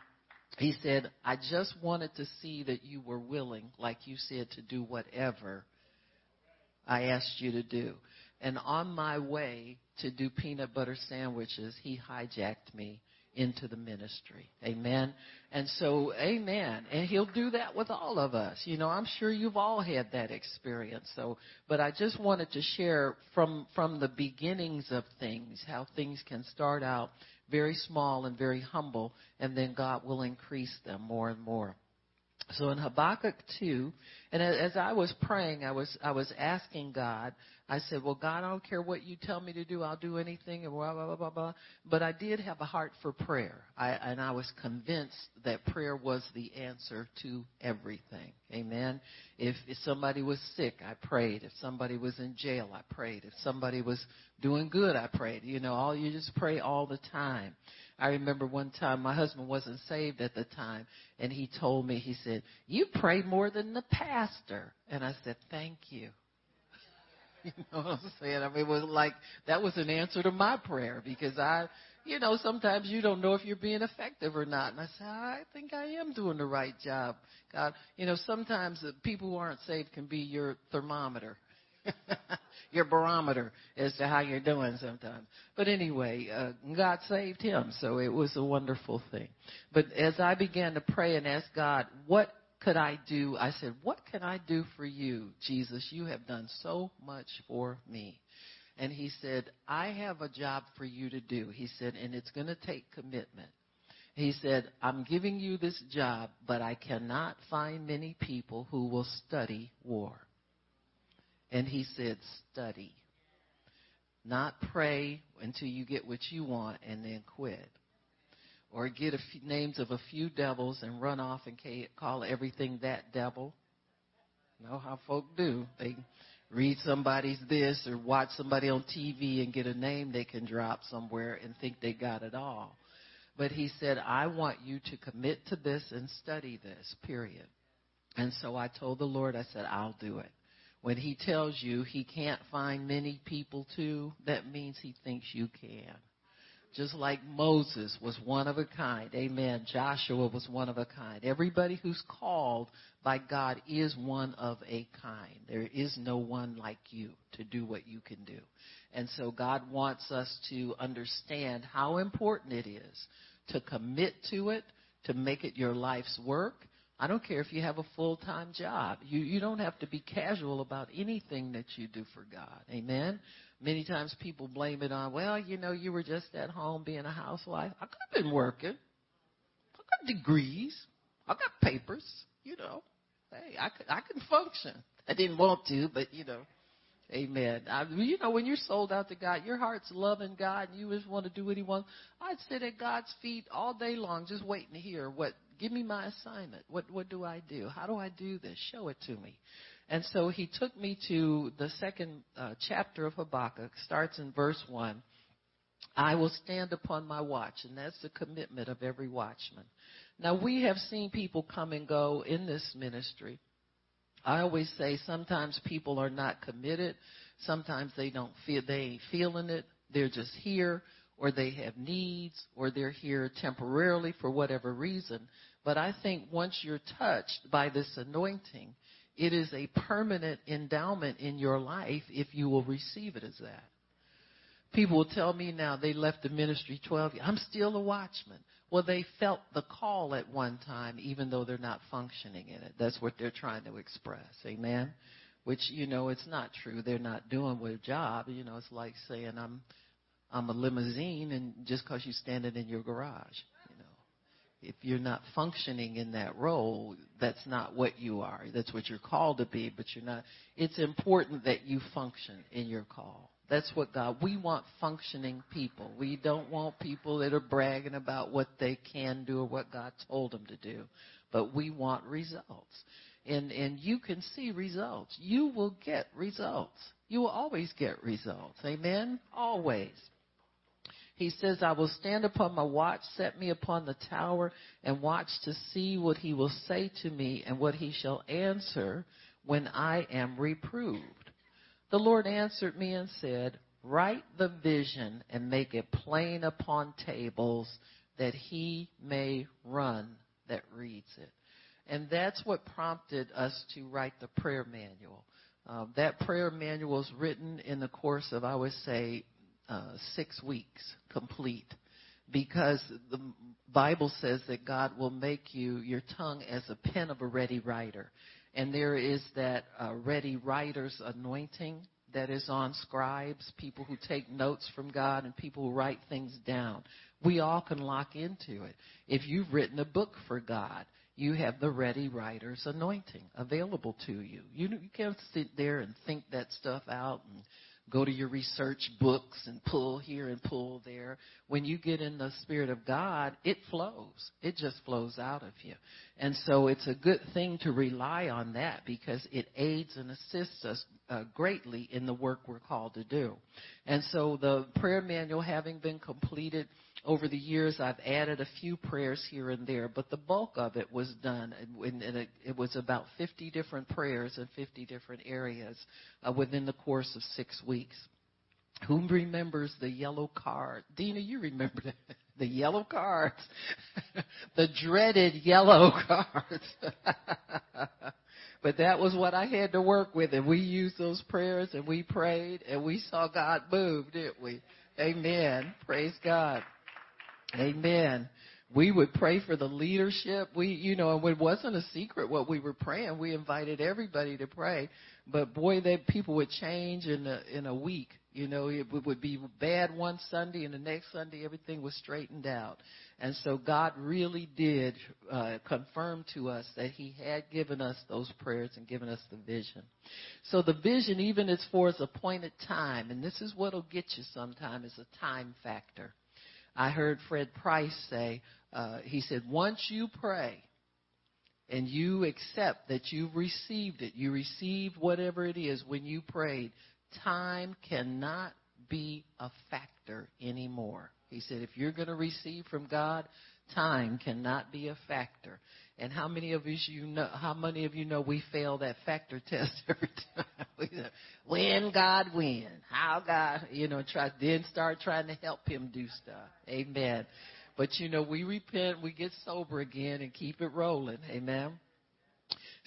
he said, I just wanted to see that you were willing, like you said, to do whatever I asked you to do. And on my way to do peanut butter sandwiches, he hijacked me into the ministry. Amen. And so, amen. And he'll do that with all of us. You know, I'm sure you've all had that experience. So, but I just wanted to share from, from the beginnings of things, how things can start out very small and very humble, and then God will increase them more and more. So in Habakkuk 2, and as I was praying, I was I was asking God. I said, "Well, God, I don't care what you tell me to do. I'll do anything." And blah blah blah blah blah. But I did have a heart for prayer, I, and I was convinced that prayer was the answer to everything. Amen. If, if somebody was sick, I prayed. If somebody was in jail, I prayed. If somebody was doing good, I prayed. You know, all you just pray all the time. I remember one time my husband wasn't saved at the time, and he told me, he said, "You pray more than the pastor," and I said, "Thank you." [LAUGHS] you know what I'm saying? I mean, it was like that was an answer to my prayer because I, you know, sometimes you don't know if you're being effective or not, and I said, I think I am doing the right job. God, you know, sometimes the people who aren't saved can be your thermometer. [LAUGHS] your barometer as to how you're doing sometimes. But anyway, uh, God saved him, so it was a wonderful thing. But as I began to pray and ask God, what could I do? I said, what can I do for you, Jesus? You have done so much for me. And he said, I have a job for you to do. He said, and it's going to take commitment. He said, I'm giving you this job, but I cannot find many people who will study war. And he said, study. Not pray until you get what you want and then quit. Or get few, names of a few devils and run off and call everything that devil. You know how folk do. They read somebody's this or watch somebody on TV and get a name they can drop somewhere and think they got it all. But he said, I want you to commit to this and study this, period. And so I told the Lord, I said, I'll do it. When he tells you he can't find many people to, that means he thinks you can. Just like Moses was one of a kind. Amen. Joshua was one of a kind. Everybody who's called by God is one of a kind. There is no one like you to do what you can do. And so God wants us to understand how important it is to commit to it, to make it your life's work, I don't care if you have a full time job. You you don't have to be casual about anything that you do for God. Amen. Many times people blame it on, well, you know, you were just at home being a housewife. I could have been working. I got degrees. I got papers. You know, hey, I could I can function. I didn't want to, but you know. Amen. I, you know, when you're sold out to God, your heart's loving God, and you just want to do what He wants. I'd sit at God's feet all day long, just waiting to hear what Give me my assignment. What what do I do? How do I do this? Show it to me. And so he took me to the second uh, chapter of Habakkuk, starts in verse 1. I will stand upon my watch, and that's the commitment of every watchman. Now, we have seen people come and go in this ministry. I always say sometimes people are not committed. Sometimes they don't feel, they ain't feeling it. They're just here, or they have needs, or they're here temporarily for whatever reason. But I think once you're touched by this anointing, it is a permanent endowment in your life if you will receive it as that. People will tell me now they left the ministry 12 years. I'm still a watchman. Well, they felt the call at one time, even though they're not functioning in it. That's what they're trying to express. Amen. Which you know, it's not true. They're not doing their job. You know, it's like saying I'm, I'm a limousine, and just because you stand it in your garage, if you're not functioning in that role, that's not what you are. That's what you're called to be, but you're not. It's important that you function in your call. That's what God, we want functioning people. We don't want people that are bragging about what they can do or what God told them to do. But we want results. And, and you can see results. You will get results. You will always get results. Amen? Always. He says, I will stand upon my watch, set me upon the tower, and watch to see what he will say to me and what he shall answer when I am reproved. The Lord answered me and said, Write the vision and make it plain upon tables that he may run that reads it. And that's what prompted us to write the prayer manual. Uh, that prayer manual was written in the course of, I would say, uh, six weeks complete because the Bible says that God will make you your tongue as a pen of a ready writer. And there is that uh, ready writer's anointing that is on scribes, people who take notes from God, and people who write things down. We all can lock into it. If you've written a book for God, you have the ready writer's anointing available to you. You, you can't sit there and think that stuff out and go to your research books and pull here and pull there. When you get in the Spirit of God, it flows. It just flows out of you. And so it's a good thing to rely on that because it aids and assists us uh, greatly in the work we're called to do. And so the prayer manual having been completed, over the years, I've added a few prayers here and there, but the bulk of it was done, and it, it was about 50 different prayers in 50 different areas uh, within the course of six weeks. Who remembers the yellow card? Dina, you remember the, the yellow cards, [LAUGHS] the dreaded yellow [LAUGHS] cards. but that was what I had to work with, and we used those prayers, and we prayed, and we saw God move, didn't we? Amen. Praise God. Amen. We would pray for the leadership. We, you know, and it wasn't a secret what we were praying. We invited everybody to pray. But boy, that people would change in a, in a week. You know, it would be bad one Sunday and the next Sunday everything was straightened out. And so God really did uh, confirm to us that He had given us those prayers and given us the vision. So the vision, even as for as appointed time, and this is what'll get you sometime, is a time factor. I heard Fred Price say, uh, he said, once you pray and you accept that you've received it, you received whatever it is when you prayed, time cannot be a factor anymore. He said, if you're going to receive from God, time cannot be a factor. And how many of you know? How many of you know we fail that factor [LAUGHS] test every time? when God win, how God, you know, try then start trying to help Him do stuff. Amen. But you know, we repent, we get sober again, and keep it rolling. Amen.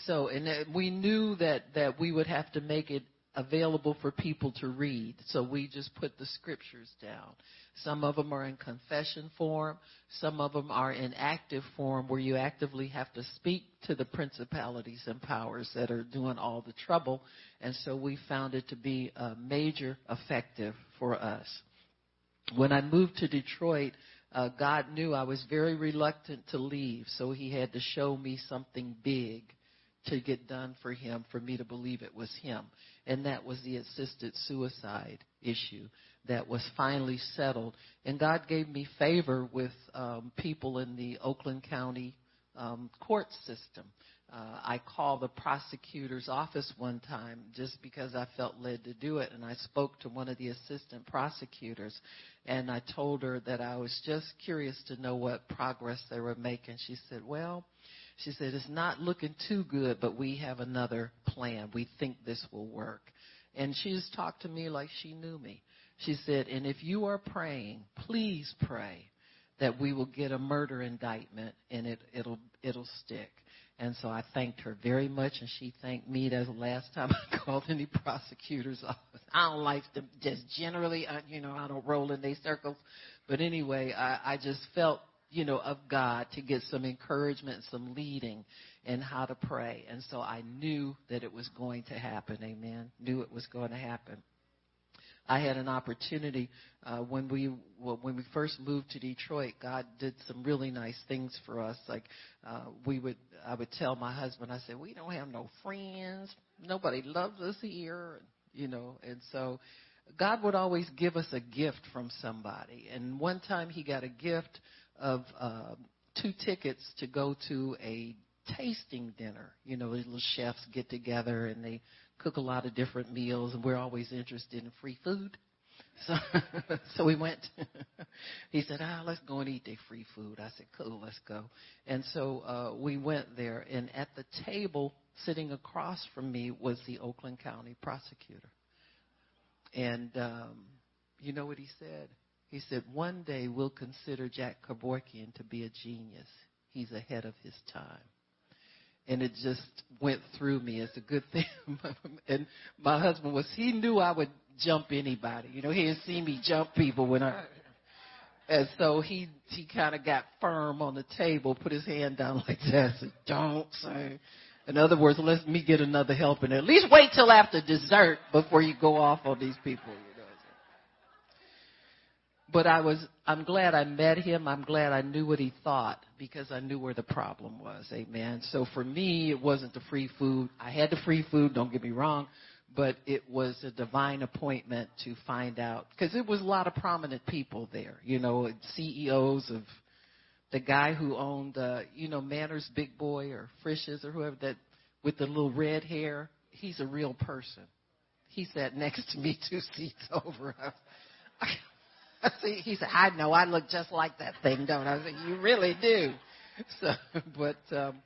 So, and uh, we knew that that we would have to make it available for people to read. So we just put the scriptures down. Some of them are in confession form. Some of them are in active form where you actively have to speak to the principalities and powers that are doing all the trouble. And so we found it to be a major effective for us. When I moved to Detroit, uh, God knew I was very reluctant to leave, so He had to show me something big to get done for Him for me to believe it was Him. And that was the assisted suicide issue that was finally settled. And God gave me favor with um, people in the Oakland County um, court system. Uh, I called the prosecutor's office one time just because I felt led to do it, and I spoke to one of the assistant prosecutors, and I told her that I was just curious to know what progress they were making. She said, "Well," she said, "it's not looking too good, but we have another plan. We think this will work." And she just talked to me like she knew me. She said, and if you are praying, please pray that we will get a murder indictment and it, it'll, it'll stick. And so I thanked her very much, and she thanked me. That's the last time [LAUGHS] I called any prosecutor's office. I don't like them just generally, I, you know, I don't roll in these circles. But anyway, I, I just felt, you know, of God to get some encouragement, some leading in how to pray. And so I knew that it was going to happen. Amen. Knew it was going to happen. I had an opportunity uh, when we well, when we first moved to Detroit. God did some really nice things for us. Like uh, we would, I would tell my husband, I said, we don't have no friends. Nobody loves us here, you know. And so, God would always give us a gift from somebody. And one time, He got a gift of uh, two tickets to go to a tasting dinner. You know, little chefs get together and they cook a lot of different meals, and we're always interested in free food. So, [LAUGHS] so we went. [LAUGHS] he said, "Ah, let's go and eat their free food." I said, "Cool, let's go." And so uh, we went there, and at the table, sitting across from me, was the Oakland County prosecutor. And um, you know what he said? He said, "One day we'll consider Jack Kevorkian to be a genius. He's ahead of his time." And it just went through me. It's a good thing. [LAUGHS] and my husband was he knew I would jump anybody. You know, he had seen me jump people when I and so he he kind of got firm on the table, put his hand down like that, said, "Don't say." In other words, let me get another helping. At least wait till after dessert before you go off on these people. But I was I'm glad I met him. I'm glad I knew what he thought because I knew where the problem was. Amen. So for me, it wasn't the free food. I had the free food. Don't get me wrong, but it was a divine appointment to find out because it was a lot of prominent people there. You know, CEOs of the guy who owned, uh, you know, Manners Big Boy or Frisch's or whoever that with the little red hair. He's a real person. He sat [LAUGHS] next to me two seats over. [LAUGHS] [LAUGHS] See, he said, I know I look just like that thing, don't I? I said, you really do. [LAUGHS] So, but, um,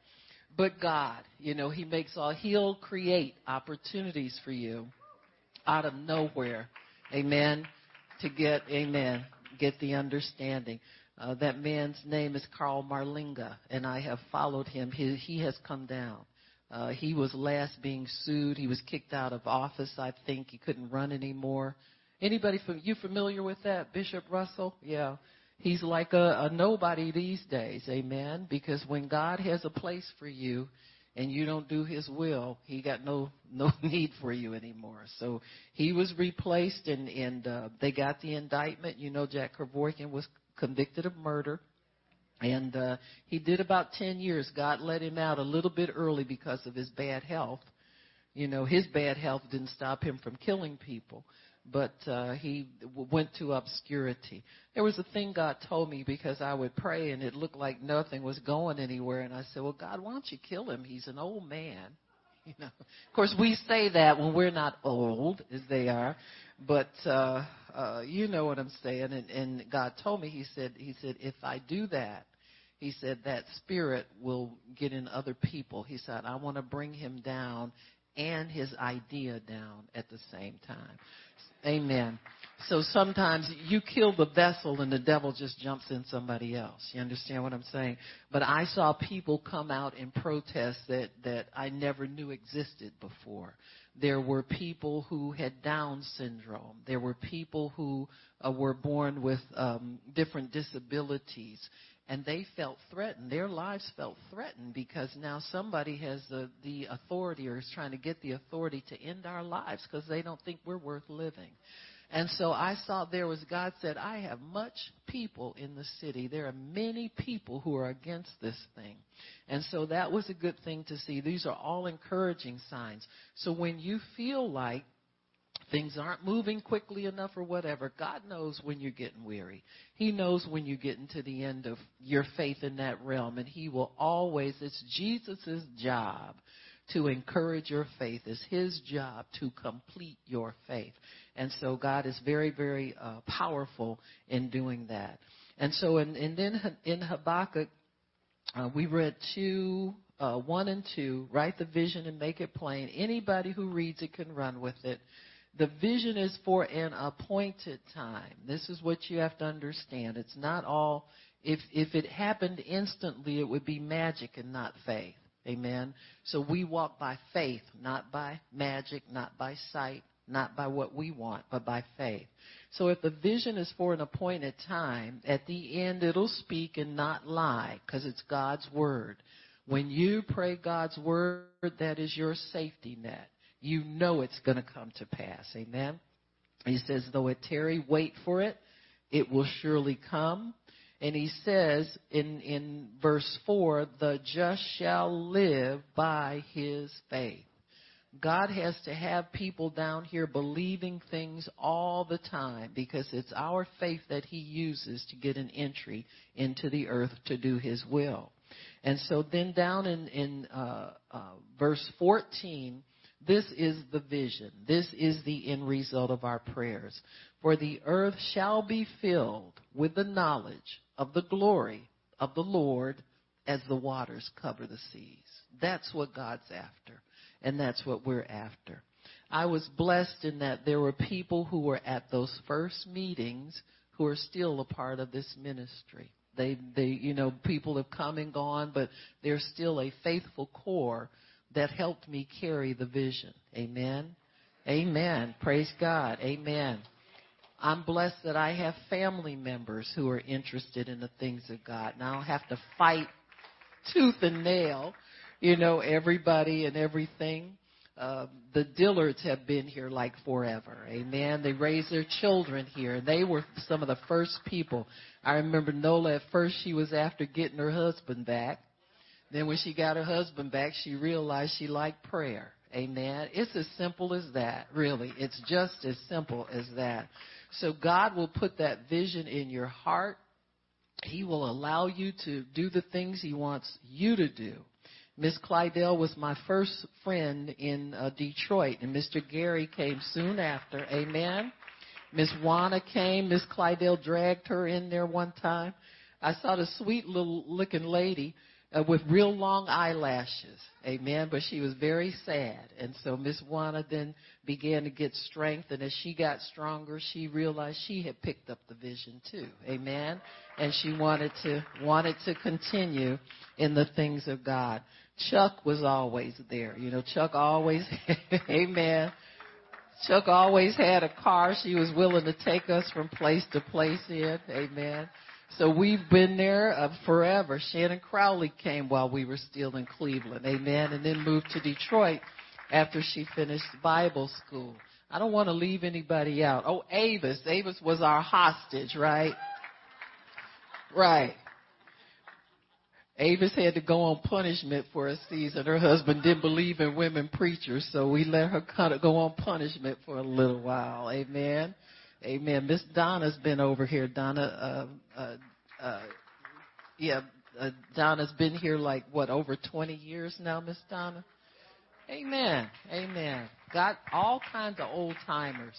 but God, you know, He makes all, He'll create opportunities for you out of nowhere. Amen. To get, amen, get the understanding. Uh, that man's name is Carl Marlinga, and I have followed him. He, he has come down. Uh, he was last being sued. He was kicked out of office, I think. He couldn't run anymore. Anybody from you familiar with that, Bishop Russell? Yeah. He's like a, a nobody these days, amen. Because when God has a place for you and you don't do his will, he got no [LAUGHS] no need for you anymore. So he was replaced and, and uh, they got the indictment. You know Jack Kevorkian was convicted of murder. And uh, he did about 10 years. God let him out a little bit early because of his bad health. You know, his bad health didn't stop him from killing people but uh, he went to obscurity. There was a thing God told me because I would pray and it looked like nothing was going anywhere, and I said, "Well, God, why don't you kill him? He's an old man." [LAUGHS] You know, of course, we say that when we're not old as they are, but uh, uh, you know what I'm saying. And, and God told me, He said, He said, if I do that, He said that spirit will get in other people. He said, I want to bring him down and his idea down at the same time. Amen. So sometimes you kill the vessel and the devil just jumps in somebody else. You understand what I'm saying? But I saw people come out and protest that, that I never knew existed before. There were people who had Down syndrome. There were people who uh, were born with um, different disabilities and they felt threatened. Their lives felt threatened because now somebody has the, the authority or is trying to get the authority to end our lives because they don't think we're worth living. And so I saw there was God said, I have much people in the city. There are many people who are against this thing. And so that was a good thing to see. These are all encouraging signs. So when you feel like things aren't moving quickly enough or whatever, God knows when you're getting weary. He knows when you're getting to the end of your faith in that realm. And He will always, it's Jesus' job to encourage your faith. It's His job to complete your faith. And so God is very, very uh, powerful in doing that. And so, in, and then in Habakkuk, uh, we read two, uh, one and two. Write the vision and make it plain. Anybody who reads it can run with it. The vision is for an appointed time. This is what you have to understand. It's not all if if it happened instantly it would be magic and not faith. Amen. So we walk by faith, not by magic, not by sight, not by what we want, but by faith. So if the vision is for an appointed time, at the end it'll speak and not lie because it's God's word. When you pray God's word, that is your safety net. You know it's going to come to pass. Amen. He says, though it tarry, wait for it. It will surely come. And he says in, in verse 4, the just shall live by his faith. God has to have people down here believing things all the time because it's our faith that He uses to get an entry into the earth to do His will. And so then down in, in uh, uh, verse 14, this is the vision. This is the end result of our prayers. For the earth shall be filled with the knowledge of the glory of the Lord as the waters cover the seas. That's what God's after and that's what we're after. I was blessed in that there were people who were at those first meetings who are still a part of this ministry. They, they, you know, people have come and gone, but there's still a faithful core that helped me carry the vision. Amen. Amen. Praise God. Amen. I'm blessed that I have family members who are interested in the things of God. Now I don't have to fight tooth and nail you know, everybody and everything. Uh, the Dillards have been here like forever. Amen. They raised their children here. They were some of the first people. I remember Nola at first she was after getting her husband back. Then when she got her husband back, she realized she liked prayer. Amen. It's as simple as that, really. It's just as simple as that. So God will put that vision in your heart. He will allow you to do the things He wants you to do. Miss Clydell was my first friend in uh, Detroit, and Mr. Gary came soon after. Amen. Miss Juana came. Miss Clydell dragged her in there one time. I saw the sweet little looking lady uh, with real long eyelashes. Amen. But she was very sad. And so Miss Juana then began to get strength. And as she got stronger, she realized she had picked up the vision too. Amen. And she wanted to, wanted to continue in the things of God. Chuck was always there. You know, Chuck always, [LAUGHS] amen. Chuck always had a car. She was willing to take us from place to place in. Amen. So we've been there uh, forever. Shannon Crowley came while we were still in Cleveland. Amen. And then moved to Detroit after she finished Bible school. I don't want to leave anybody out. Oh, Avis. Avis was our hostage, right? Right. Avis had to go on punishment for a season. Her husband didn't believe in women preachers, so we let her kind of go on punishment for a little while. Amen. Amen. Miss Donna's been over here. Donna, uh, uh, uh, yeah, uh, Donna's been here like what over 20 years now, Miss Donna. Amen. Amen. Got all kinds of old timers.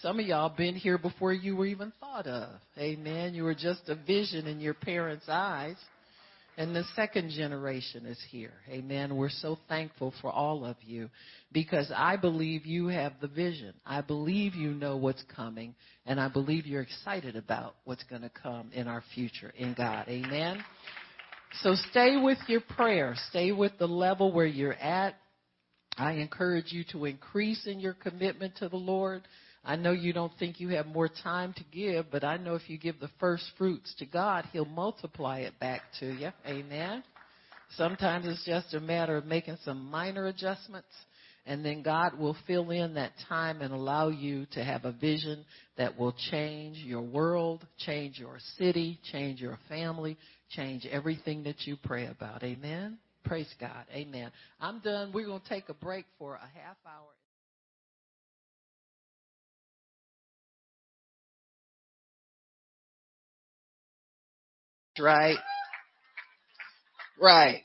Some of y'all been here before you were even thought of. Amen. You were just a vision in your parents' eyes. And the second generation is here. Amen. We're so thankful for all of you because I believe you have the vision. I believe you know what's coming and I believe you're excited about what's going to come in our future in God. Amen. So stay with your prayer. Stay with the level where you're at. I encourage you to increase in your commitment to the Lord. I know you don't think you have more time to give, but I know if you give the first fruits to God, He'll multiply it back to you. Amen. Sometimes it's just a matter of making some minor adjustments, and then God will fill in that time and allow you to have a vision that will change your world, change your city, change your family, change everything that you pray about. Amen. Praise God. Amen. I'm done. We're going to take a break for a half hour. Right? Right.